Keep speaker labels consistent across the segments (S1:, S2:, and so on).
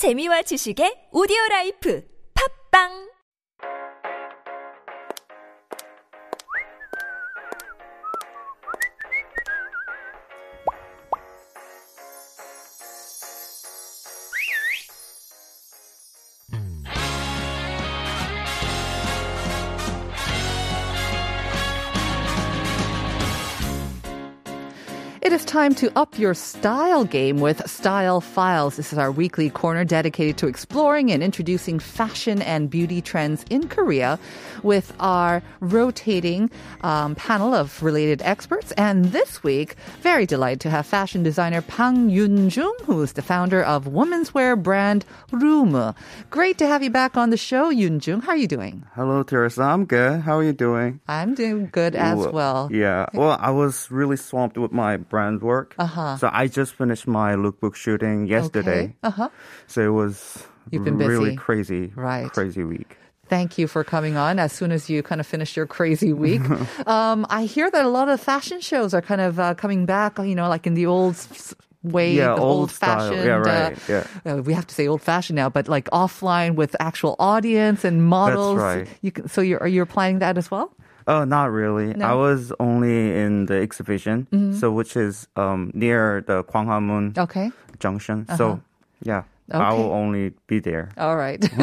S1: 재미와 지식의 오디오 라이프. 팝빵
S2: time to up your style game with Style Files. This is our weekly corner dedicated to exploring and introducing fashion and beauty trends in Korea with our rotating um, panel of related experts. And this week, very delighted to have fashion designer Pang Yunjung, who is the founder of women's wear brand Room. Great to have you back on the show, Yunjung. How are you doing?
S3: Hello, Teresa. I'm good. How are you doing?
S2: I'm doing good as well.
S3: Yeah. Well, I was really swamped with my brand work.
S2: Uh-huh.
S3: So I just finished my lookbook shooting yesterday.
S2: Okay. Uh-huh.
S3: So it was
S2: You've been
S3: really
S2: busy.
S3: crazy,
S2: Right.
S3: crazy week.
S2: Thank you for coming on as soon as you kind of finished your crazy week. um, I hear that a lot of fashion shows are kind of uh, coming back, you know, like in the old way,
S3: Yeah,
S2: the
S3: old style.
S2: fashioned.
S3: Yeah, right.
S2: Uh,
S3: Yeah.
S2: uh, we have to say old fashioned now, but like offline with actual audience and models.
S3: right.
S2: You can, so you're, are you planning that as well?
S3: Oh, not really.
S2: No? Mm-hmm.
S3: I was only in the exhibition, so which is um, near the Gwanghwamun
S2: Okay.
S3: Junction. So yeah, I
S2: Uh-huh.
S3: Will only be there.
S2: All right.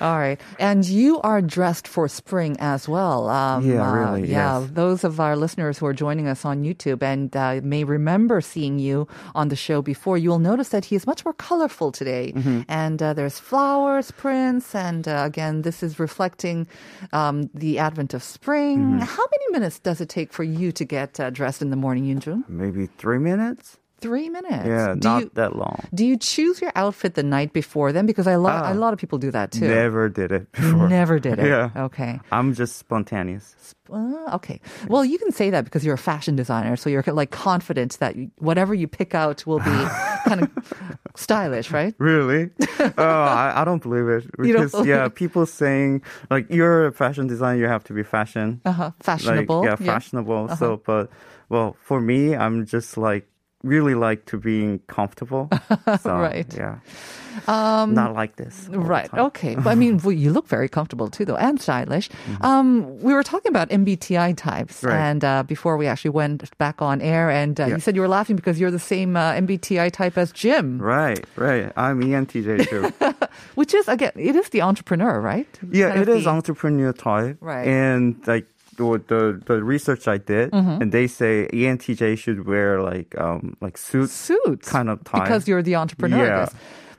S2: All right. And you are dressed for spring as well. Um,
S3: Yeah,
S2: uh,
S3: really,
S2: Yeah.
S3: yes.
S2: Those of our listeners who are joining us on YouTube and uh, may remember seeing you on the show before, you will notice that he is much more colorful today.
S3: Mm-hmm.
S2: And uh, there's flowers, prints. And uh, again, this is reflecting um, the advent of spring.
S3: Mm-hmm.
S2: How many minutes does it take for you to get uh, dressed in the morning, Yunjung?
S3: Maybe three minutes.
S2: Three minutes.
S3: Yeah,
S2: Do
S3: not
S2: you,
S3: that long.
S2: do you choose your outfit the night before then? Because I lo-
S3: Ah.
S2: a lot of people do that too.
S3: Never did it before.
S2: Never did it.
S3: Yeah.
S2: Okay.
S3: I'm just spontaneous.
S2: Uh, okay. Well, you can say that because you're a fashion designer, so you're like confident that whatever you pick out will be kind of stylish, right?
S3: Really? oh, I, I don't believe it. Because yeah,
S2: believe-
S3: people saying like you're a fashion designer, you have to be fashion.
S2: Uh huh. Fashionable.
S3: Like, yeah, fashionable. So, but well, for me, I'm just like really like to being comfortable. So,
S2: Right.
S3: Yeah. Um, Not like this.
S2: Right. Okay. But I mean, well, you look very comfortable too, though, and stylish. Um, we were talking about MBTI types,
S3: Mm-hmm. Right.
S2: and uh, before we actually went back on air, and uh,
S3: Yeah.
S2: you said you were laughing because you're the same uh, MBTI type as Jim,
S3: Right. Right. I'm ENTJ too.
S2: which is again, it is the entrepreneur, right?
S3: yeah,
S2: Kind
S3: it is
S2: the-
S3: entrepreneur type.
S2: Right.
S3: And like the the, the research I did,
S2: Mm-hmm.
S3: and they say ENTJ should wear like um like suits.
S2: suits
S3: kind of type.
S2: because you're the entrepreneur.
S3: Yeah.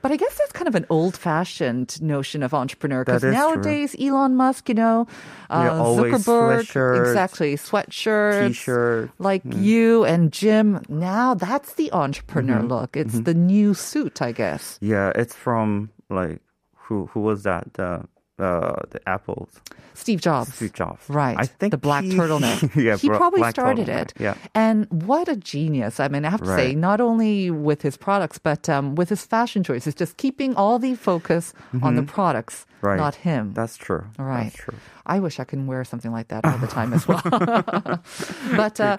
S2: But I guess that's kind of an old-fashioned notion of entrepreneur because
S3: is true.
S2: nowadays Elon Musk, you know, uh, Zuckerberg,
S3: sweatshirts,
S2: exactly, sweatshirts,
S3: T-shirt.
S2: like
S3: Mm.
S2: you and Jim. Now that's the entrepreneur
S3: Mm-hmm.
S2: look. It's the new suit, I guess.
S3: Yeah, it's from like who who was that? The uh, the apples.
S2: Steve Jobs.
S3: Steve Jobs.
S2: Right.
S3: I think
S2: the black
S3: he-
S2: turtleneck.
S3: yeah,
S2: he probably started it.
S3: yeah.
S2: And what a genius. I mean, I have to say, not only with his products, but um, with his fashion choices, just keeping all the focus on the products,
S3: Mm-hmm. Right.
S2: not him.
S3: That's true.
S2: Right.
S3: That's true.
S2: I wish I can wear something like that all the time as well. but uh.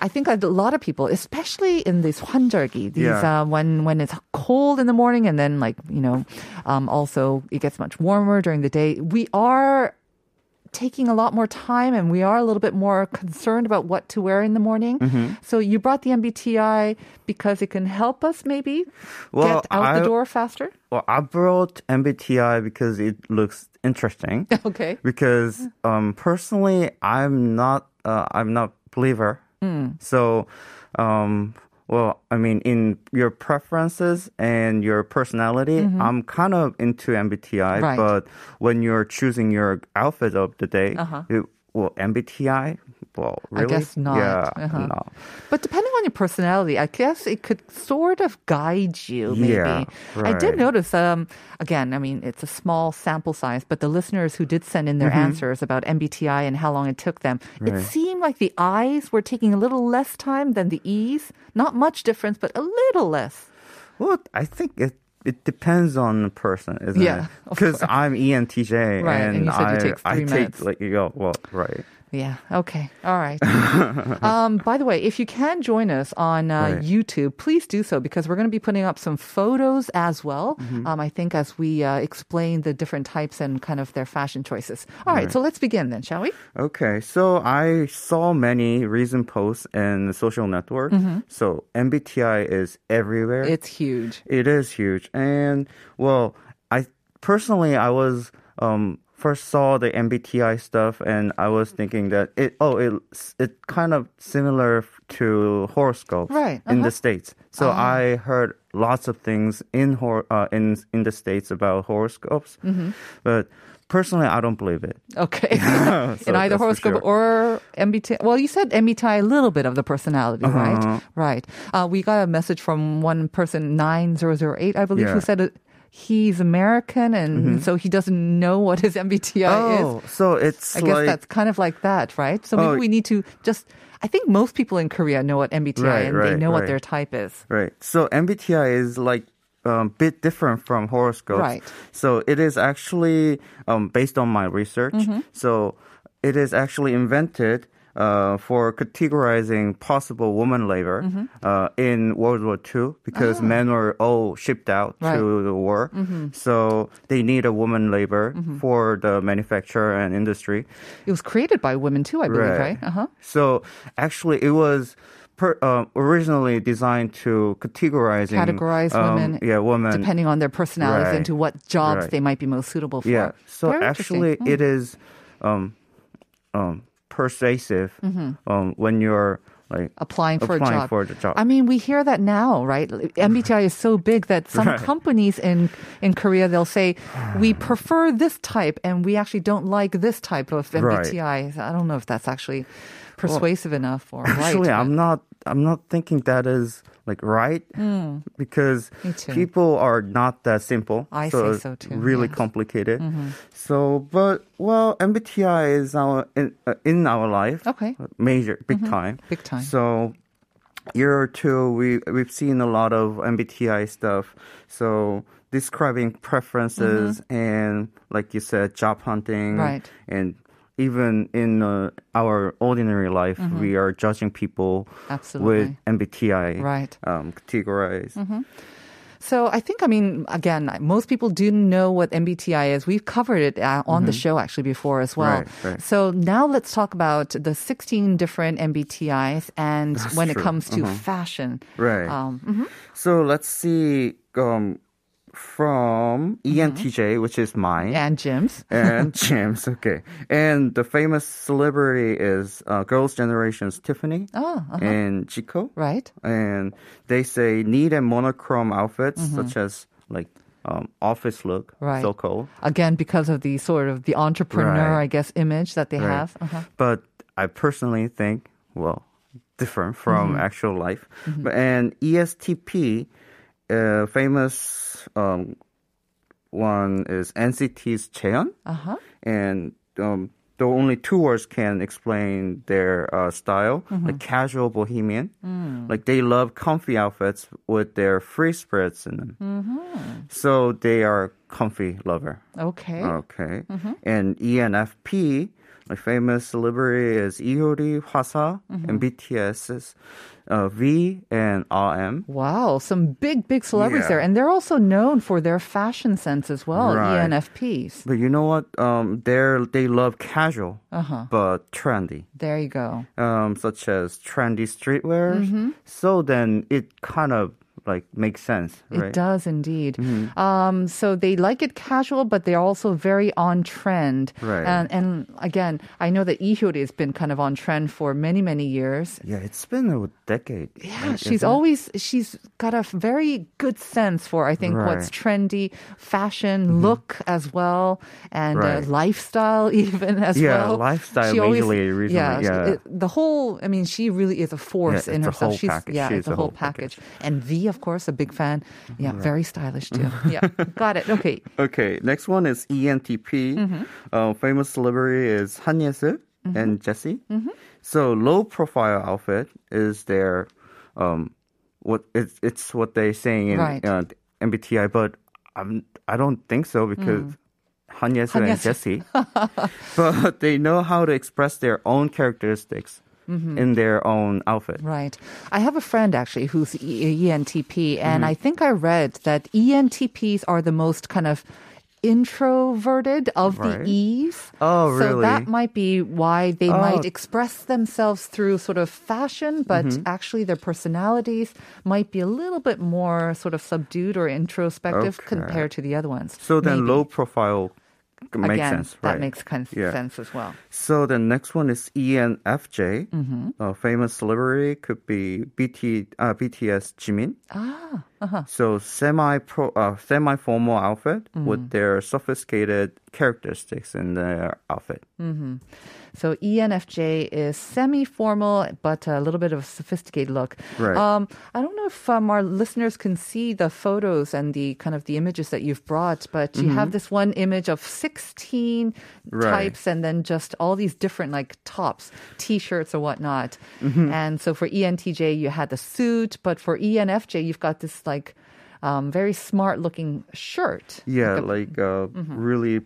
S2: I think a lot of people, especially in this 환절기, these
S3: Yeah.
S2: uh, when when it's cold in the morning and then like you know, um, also it gets much warmer during the day. We are taking a lot more time and we are a little bit more concerned about what to wear in the morning.
S3: Mm-hmm.
S2: So you brought the MBTI because it can help us maybe
S3: Well,
S2: get out the
S3: I-
S2: door faster.
S3: Well, I brought MBTI because it looks interesting.
S2: Okay.
S3: because um, personally, I'm not uh, I'm not believer.
S2: Hmm.
S3: So, um, well, I mean, in your preferences and your personality, I'm kind of into MBTI.
S2: Mm-hmm. Right.
S3: But when you're choosing your outfit of the day,
S2: Uh-huh.
S3: it, well, MBTI, well,
S2: I guess not.
S3: Yeah,
S2: Uh-huh.
S3: no.
S2: But depending on your personality, I guess it could sort of guide you, maybe.
S3: Yeah,
S2: I did notice, um, again, I mean, it's a small sample size, but the listeners who did send in their answers about MBTI and how long it took them, it
S3: Mm-hmm.
S2: Seemed like the I's were taking a little less time than the E's. Not much difference, but a little less.
S3: Well, I think it it depends on the person, isn't
S2: Yeah,
S3: it? Because. I'm ENTJ,
S2: Right, and
S3: and,
S2: you said you
S3: I
S2: take
S3: I take like you go well right.
S2: Yeah. Okay. All right. um, by the way, if you can join us on uh,
S3: Right.
S2: YouTube, please do so because we're going to be putting up some photos as well.
S3: Mm-hmm.
S2: Um, I think as we uh, explain the different types and kind of their fashion choices. All right. So let's begin then, shall we?
S3: Okay, so I saw many recent posts in the social network. So MBTI is everywhere.
S2: It's huge.
S3: It is huge, and well, I personally I was um first saw the MBTI stuff, and I was thinking that it oh it it kind of similar to horoscopes
S2: Right,
S3: in
S2: uh-huh.
S3: the states. So I heard lots of things in hor- uh, in in the states about horoscopes,
S2: Mm-hmm.
S3: but personally I don't believe it.
S2: Okay.
S3: So
S2: In either horoscope
S3: sure.
S2: or MBTI. Well, you said MBTI, a little bit of the personality,
S3: Uh-huh.
S2: right? Right. Uh, we got a message from one person, 9008, I believe, who
S3: Yeah. Mm-hmm.
S2: said he's American and so he doesn't know what his MBTI is.
S3: Oh, so it's
S2: I guess
S3: like
S2: that's kind of like that, right? So maybe
S3: Oh.
S2: we need to just. I think most people in Korea know what MBTI
S3: Right,
S2: and they
S3: right,
S2: know what their type is.
S3: Right. So MBTI is like a um, bit different from horoscopes.
S2: Right.
S3: So it is actually um, based on my research.
S2: Mm-hmm.
S3: So it is actually invented. Uh, for categorizing possible woman labor
S2: Mm-hmm.
S3: uh, in World War II because men were all shipped out.
S2: Right. Mm-hmm.
S3: to the war. So they need a woman labor for the manufacture and industry.
S2: It was created by women too, I believe, right? Uh huh.
S3: So actually, it was per, uh, originally designed to categorizing
S2: Categorize
S3: um,
S2: women
S3: Yeah, women.
S2: Depending on their personalities
S3: Right.
S2: into what jobs
S3: Right.
S2: they might be most suitable for.
S3: Yeah. So
S2: Very
S3: actually,
S2: interesting.
S3: it is um, um, persuasive um, when you're like
S2: Mm-hmm. applying for
S3: applying
S2: a job.
S3: for the job.
S2: I mean, we hear that now, right? MBTI is so big that some
S3: Right.
S2: companies in in Korea they'll say we prefer this type and we actually don't like this type of
S3: Right.
S2: MBTI. I don't know if that's actually persuasive enough or
S3: Actually,
S2: right.
S3: I'm not. I'm not thinking that is like right because.
S2: Me too.
S3: people are not that simple.
S2: I
S3: so
S2: say so too,
S3: Really
S2: yes. Mm-hmm.
S3: complicated. So, but well, MBTI is our in, uh, in our life.
S2: Okay.
S3: Major, big time.
S2: Mm-hmm. Big time.
S3: So. Year or two, we we've seen a lot of MBTI stuff. So describing preferences and, like you said, job hunting,
S2: Mm-hmm. Right.
S3: and even in uh, our ordinary life, we are judging people
S2: Mm-hmm. Absolutely.
S3: with MBTI
S2: Right.
S3: um, categorized.
S2: So I think, I mean, again, most people do know what MBTI is. We've covered it uh, on the show actually before as well.
S3: Mm-hmm. Right, right.
S2: So now let's talk about the 16 different MBTIs and
S3: That's
S2: when it comes to fashion.
S3: Right.
S2: Um, mm-hmm.
S3: So let's see um, from ENTJ, which is mine.
S2: Mm-hmm. And Jim's.
S3: and James, okay. And the famous celebrity is uh, Girls' Generation's Tiffany
S2: Oh, uh-huh.
S3: and Chico.
S2: right.
S3: And they say neat and monochrome outfits,
S2: Mm-hmm.
S3: such as like um, office look,
S2: Right.
S3: so called.
S2: Again, because of the sort of the entrepreneur,
S3: Right.
S2: I guess, image that they
S3: Right.
S2: have. Uh-huh.
S3: But I personally think, well, different from
S2: Mm-hmm.
S3: actual life. But and ESTP, uh, famous um, one is NCT's Cheon,
S2: Uh-huh.
S3: and um, the only two words can explain their uh, style,
S2: Mm-hmm.
S3: like casual bohemian.
S2: Mm.
S3: Like they love comfy outfits with their free spirits in them.
S2: Mm-hmm.
S3: So they are comfy lover.
S2: Okay.
S3: Okay.
S2: Mm-hmm.
S3: And ENFP, my famous celebrity is Lee Hyori Hwasa,
S2: Mm-hmm.
S3: and BTS's uh, V and RM.
S2: Wow, some big, big celebrities
S3: Yeah.
S2: there. And they're also known for their fashion sense as well,
S3: Right.
S2: ENFPs.
S3: But you know what? Um, they're they love casual,
S2: Uh-huh.
S3: but trendy.
S2: There you go.
S3: Um, such as trendy streetwear.
S2: Mm-hmm.
S3: So then it kind of like makes sense, right?
S2: It does indeed.
S3: Mm-hmm.
S2: Um, so they like it casual, but they're also very on trend.
S3: Right.
S2: And, and again, I know that Lee Hyori has been kind of on trend for many, many years.
S3: Yeah, it's been a decade.
S2: Yeah,
S3: right,
S2: she's always she's got a very good sense for I think what's trendy, fashion, look as well, and uh, lifestyle even as
S3: Yeah,
S2: well.
S3: Yeah, lifestyle
S2: She always-
S3: recently,
S2: Yeah,
S3: yeah.
S2: it- the whole. I mean, she really is a force
S3: Yeah,
S2: in herself.
S3: whole
S2: She's
S3: package.
S2: yeah, it's a whole
S3: whole
S2: package. And V, of course, a big fan. Mm-hmm. Yeah, right. very stylish too. Mm-hmm. yeah, got it. Okay.
S3: Okay. Next one is ENTP.
S2: Mm-hmm.
S3: Uh, famous celebrity is Han mm-hmm. and Jesse.
S2: Mm-hmm.
S3: So low profile outfit is their um, what it's it's what they saying in
S2: right.
S3: uh, MBTI, but I'm I don't think so because. Mm. Han Yesu and Jesse, but they know how to express their own characteristics
S2: Mm-hmm.
S3: in their own outfit.
S2: Right. I have a friend actually who's E- ENTP, and
S3: Mm-hmm.
S2: I think I read that ENTPs are the most kind of introverted of
S3: Right.
S2: the E's.
S3: Oh, really?
S2: So that might be why they
S3: Oh.
S2: might express themselves through sort of fashion, but
S3: Mm-hmm.
S2: actually their personalities might be a little bit more sort of subdued or introspective
S3: Okay.
S2: compared to the other ones.
S3: So then
S2: Maybe.
S3: low profile makes
S2: Again,
S3: sense,
S2: that
S3: right?
S2: makes kind
S3: Yeah.
S2: sense as well.
S3: So the next one is ENFJ.
S2: Mm-hmm.
S3: A famous celebrity could be BT, uh, BTS Jimin.
S2: Ah, uh-huh.
S3: So semi pro, uh, semi formal outfit
S2: Mm-hmm.
S3: with their sophisticated characteristics in their outfit.
S2: So E ENFJ is semi-formal, but a little bit of a sophisticated look.
S3: Right.
S2: Um, I don't know if um, our listeners can see the photos and the kind of the images that you've brought, but you have this one image of 16
S3: Mm-hmm. Right.
S2: types and then just all these different like tops, t-shirts or whatnot.
S3: Mm-hmm.
S2: And so for ENTJ, you had the suit, but for ENFJ, you've got this like um, very smart looking shirt.
S3: Yeah,
S2: Like a-
S3: like a really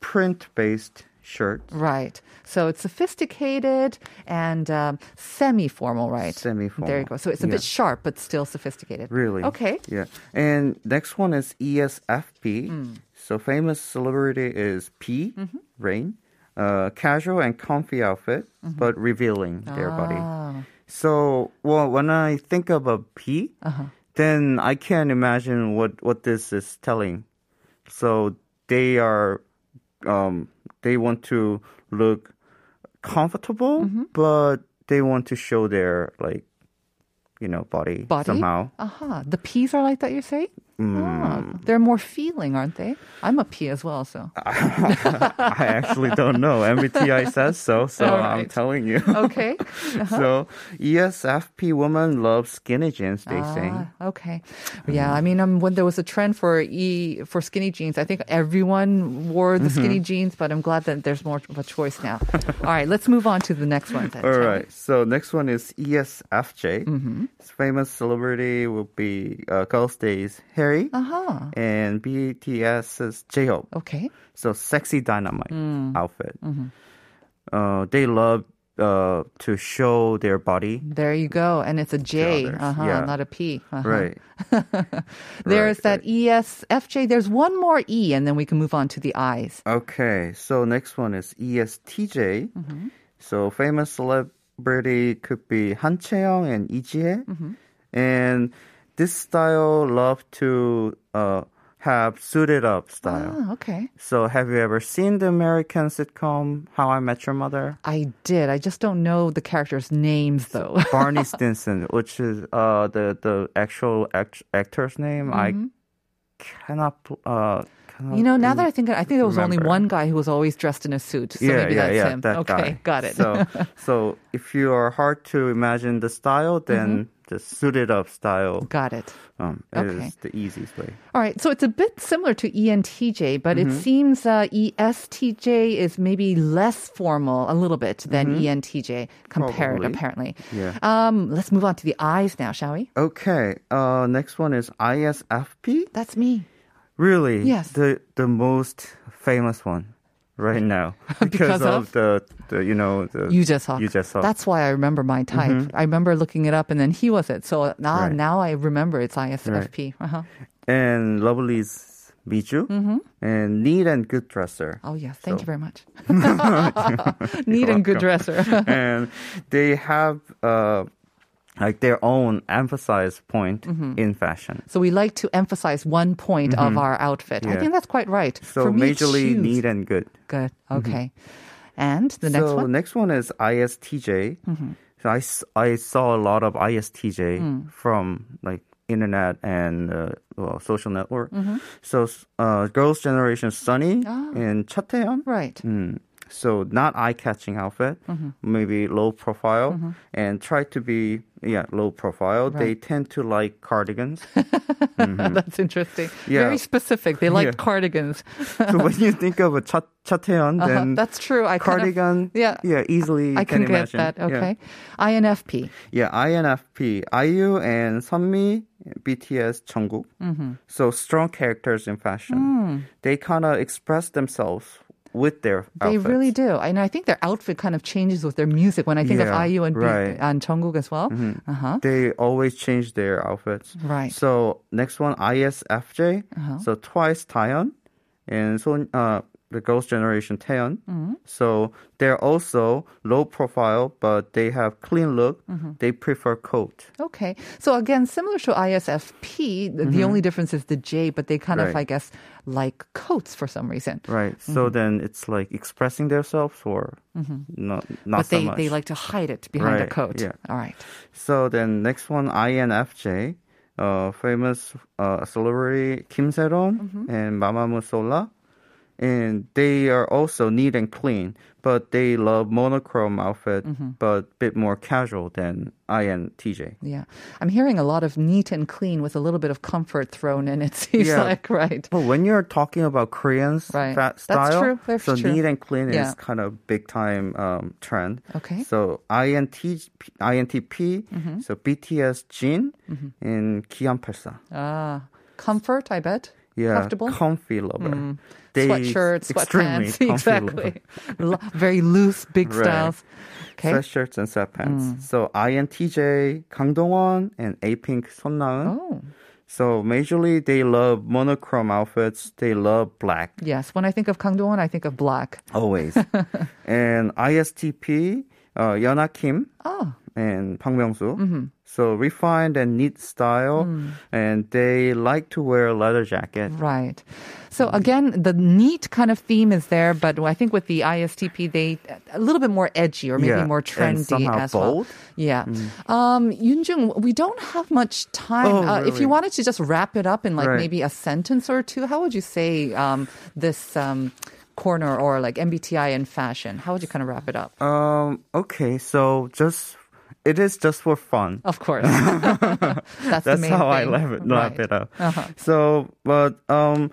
S3: print based shirt.
S2: Right. So it's sophisticated and um, semi-formal, right?
S3: Semi-formal.
S2: There you go. So it's a bit sharp, but still sophisticated.
S3: Really?
S2: Okay.
S3: Yeah. And next one is ESFP.
S2: Hmm.
S3: So famous celebrity is Bi,
S2: Mm-hmm.
S3: Rain. Uh, casual and comfy outfit,
S2: Mm-hmm.
S3: but revealing their body.
S2: Ah.
S3: So, well, when I think of a P,
S2: Uh-huh.
S3: Then I can't imagine what, what this is telling. So they are, um, they want to look comfortable,
S2: Mm-hmm.
S3: but they want to show their like, you know, body,
S2: Body?
S3: somehow.
S2: Aha. The P's are like that, you say?
S3: Mm.
S2: Ah, they're more feeling, aren't they? I'm a P as well, so.
S3: I actually don't know. MBTI says so, so
S2: All
S3: I'm telling you.
S2: Okay.
S3: so E ESFP women love skinny jeans. They say.
S2: Ah, okay. Yeah, I mean, um, when there was a trend for e for skinny jeans, I think everyone wore the skinny
S3: Mm-hmm.
S2: jeans, but I'm glad that there's more of a choice now. All right, let's move on to the next one. Then,
S3: All right. So next one is ESFJ.
S2: Mm-hmm.
S3: Famous celebrity will be uh, Girls' Days Hyeri
S2: Uh-huh.
S3: and BTS's J-Hope.
S2: Okay.
S3: So sexy dynamite
S2: Mm.
S3: outfit.
S2: Mm-hmm.
S3: Uh, they love uh, to show their body.
S2: There you go. And it's a J, uh-huh,
S3: yeah.
S2: not a P. Uh-huh.
S3: Right.
S2: There's
S3: Right,
S2: that E ESFJ. There's one more E, and then we can move on to the I's.
S3: Okay, so next one is ESTJ.
S2: Mm-hmm.
S3: So famous celebrity could be Han Chae-young and Lee Ji-hye.
S2: Mm-hmm.
S3: And this style love to uh, have suited up style.
S2: Ah, okay.
S3: So have you ever seen the American sitcom How I Met Your Mother?
S2: I did. I just don't know the characters' names, though.
S3: Barney Stinson, which is uh, the the actual act- actor's name. I cannot. Uh,
S2: Mm-hmm. You know, now that I think, I think there was only one guy who was always dressed in a suit. So maybe that's him.
S3: That
S2: okay,
S3: guy.
S2: got it.
S3: So, so if you are hard to imagine the style, then the suited up style
S2: got it.
S3: um,
S2: Okay.
S3: is the easiest way.
S2: All right, so it's a bit similar to ENTJ, but it seems uh, ESTJ is maybe less formal a little bit than E ENTJ compared,
S3: Probably.
S2: apparently.
S3: Yeah.
S2: Um, let's move on to the I's now, shall we?
S3: Okay. Uh, next one is ISFP.
S2: That's me.
S3: Really?
S2: Yes.
S3: The the most famous one right now
S2: Because
S3: of,
S2: of?
S3: the the you know the
S2: You just saw.
S3: You just saw.
S2: That's why I remember my type. I remember looking it up, and then he was it. So now,
S3: Right.
S2: now I remember it's ISFP. Uh-huh.
S3: and Lovelyz Mijoo and neat and good dresser.
S2: Oh yes, thank
S3: So-
S2: you very much. Neat and good dresser.
S3: and they have uh, like their own emphasized point
S2: Mm-hmm.
S3: in fashion.
S2: so we like to emphasize one point of our outfit. I
S3: Mm-hmm.
S2: Think that's quite right.
S3: So
S2: For me,
S3: majorly
S2: shoes.
S3: neat and good.
S2: Good. Okay. And the next
S3: so
S2: one. Mm-hmm.
S3: next one is ISTJ. So I saw a lot of ISTJ
S2: Mm.
S3: from like internet and uh, well, social network.
S2: Mm-hmm.
S3: So uh, girls' generation Sunny
S2: Ah.
S3: and Chateon.
S2: Right.
S3: Mm. So not eye-catching outfit,
S2: Mm-hmm.
S3: maybe low profile, and try to be yeah low profile. They tend to like cardigans.
S2: That's interesting.
S3: Mm-hmm. Yeah.
S2: Very specific. They like
S3: Yeah.
S2: cardigans.
S3: so when you think of a cha- chateon,
S2: Uh-huh.
S3: then
S2: That's true. I kind of-
S3: cardigan,
S2: yeah.
S3: yeah, easily
S2: I can, get
S3: imagine.
S2: that.
S3: Yeah.
S2: Okay. INFP.
S3: Yeah, INFP, IU and Sunmi BTS, Jungkook.
S2: Mm-hmm.
S3: So strong characters in fashion.
S2: Mm.
S3: They kind of express themselves with their
S2: They
S3: outfits.
S2: really do. And I think their outfit kind of changes with their music when I think of
S3: Yeah,
S2: IU and,
S3: right.
S2: and Jungkook as well. Uh-huh.
S3: They always change their outfits.
S2: Right.
S3: So next one, ISFJ.
S2: Uh-huh.
S3: So twice Taeyeon and so uh, the girls' generation Taeyeon.
S2: Mm-hmm.
S3: So they're also low profile, but they have clean look.
S2: Mm-hmm.
S3: They prefer coat.
S2: Okay. So again, similar to ISFP, the, the only difference is the J, but they kind of,
S3: Mm-hmm.
S2: I guess, like coats for some reason.
S3: Right. So then it's like expressing themselves or not, not
S2: Mm-hmm. but
S3: so
S2: they,
S3: much.
S2: they like to hide it behind a coat.
S3: yeah.
S2: All right.
S3: So then next one, INFJ, uh, famous uh, celebrity Kim Se-ron
S2: Mm-hmm.
S3: and Mamamoo Solar. And they are also neat and clean, but they love monochrome outfit,
S2: Mm-hmm.
S3: but a bit more casual than INTJ.
S2: Yeah. I'm hearing a lot of neat and clean with a little bit of comfort thrown in, it seems
S3: Yeah.
S2: like, right?
S3: But when you're talking about Koreans
S2: Right.
S3: style,
S2: true. That's
S3: so
S2: true.
S3: neat and clean
S2: Yeah.
S3: is kind of big time um, trend.
S2: Okay.
S3: So INT, INTP,
S2: Mm-hmm.
S3: so BTS Jin and Kian84.
S2: Ah, comfort, I bet.
S3: Yeah,
S2: Comfortable. Mm.
S3: comfy lover.
S2: Sweatshirts, sweatpants. Exactly. Very loose, big
S3: Right.
S2: styles. Okay.
S3: Sweatshirts and sweatpants.
S2: Mm.
S3: So INTJ Kang Dong-won and A-Pink Son Na-eun.
S2: Oh,
S3: So majorly they love monochrome outfits. They love black
S2: yes. When I think of Kang Dong-won, I think of black.
S3: always. and ISTP uh, Yuna Kim
S2: Oh,
S3: and Park Myung-soo.
S2: Mm-hmm.
S3: So refined and neat style,
S2: Mm.
S3: and they like to wear a leather jacket.
S2: right. So again, the neat kind of theme is there, but I think with the ISTP, they a little bit more edgy or maybe
S3: Yeah,
S2: more trendy as well.
S3: bold. Mm.
S2: Yeah. Um, Yunjung, we don't have much time.
S3: Oh,
S2: uh, If you wanted to just wrap it up in like
S3: Right.
S2: maybe a sentence or two, how would you say um, this um, corner or like MBTI in fashion? How would you kind of wrap it up?
S3: Um. Okay. So just it is just for fun.
S2: Of course. That's, the
S3: That's
S2: main
S3: how I
S2: thing.
S3: wrap it, wrap
S2: Right.
S3: it up.
S2: Uh-huh.
S3: So, but um,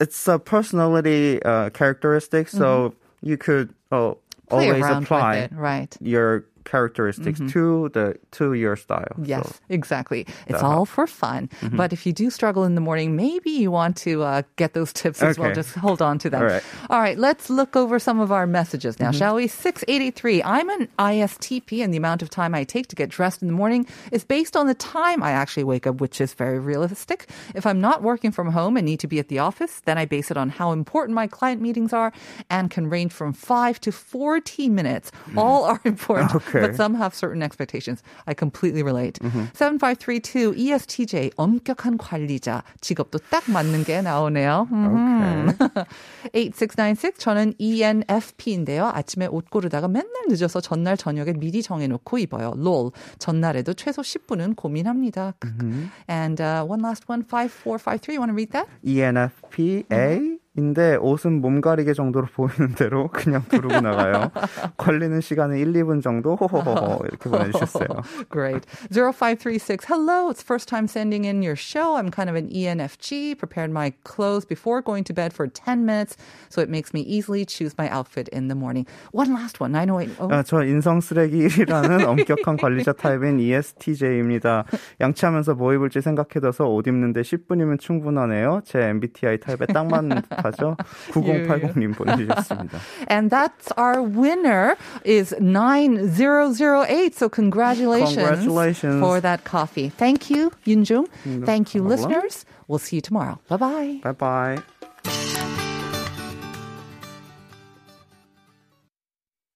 S3: it's a personality uh, characteristic. So you could
S2: Mm-hmm. Play
S3: always apply
S2: it, right?
S3: your characteristics to the to your style.
S2: Yes,
S3: So,
S2: exactly. It's all for fun.
S3: Mm-hmm.
S2: But if you do struggle in the morning, maybe you want to uh, get those tips as well. Just hold on to them.
S3: All right. Mm-hmm.
S2: All right, let's look over some of our messages now, shall we? 683. I'm an ISTP, and the amount of time I take to get dressed in the morning is based on the time I actually wake up, which is very realistic. If I'm not working from home and need to be at the office, then I base it on how important my client meetings are and can range from 5 to 40 minutes. All are important,
S3: Okay.
S2: But some have certain expectations. I completely relate.
S3: Mm-hmm.
S2: 7532 ESTJ 엄격한 관리자 직업도 딱 맞는 게 나오네요. 음.
S3: Okay.
S2: 8696 저는 E ENFP인데요. 아침에 옷 고르다가 맨날 늦어서 전날 저녁에 미리 정해놓고 입어요. 롤. 전날에도 최소 10분은 고민합니다.
S3: Mm-hmm.
S2: And uh, one last one, 5453. You want to read that?
S3: E ENFPA 인데 옷은 몸 가리개 정도로 보이는 대로 그냥 부르고 나가요. 걸리는 시간은 1, 2분 정도 호호호호 이렇게 보내주셨어요.
S2: Great. 0536. Hello. It's first time sending in your show. I'm kind of an E ENFG. Prepared my clothes before going to bed for 10 minutes, so it makes me easily choose my outfit in the morning. One last one. 908. Oh,
S3: 아, 저 인성 쓰레기 1이라는 엄격한 관리자 타입인 E ESTJ입니다. 양치하면서 뭐 입을지 생각해둬서 옷 입는데 10분이면 충분하네요. 제 MBTI 타입에 딱 맞는 듯 하죠. 9080님 보내주셨습니다.
S2: And that's our winner is 9008. So congratulations,
S3: Congratulations.
S2: for that coffee. Thank you, Yunjung. Thank you,
S3: problem.
S2: listeners. We'll see you tomorrow. Bye-bye.
S3: Bye bye.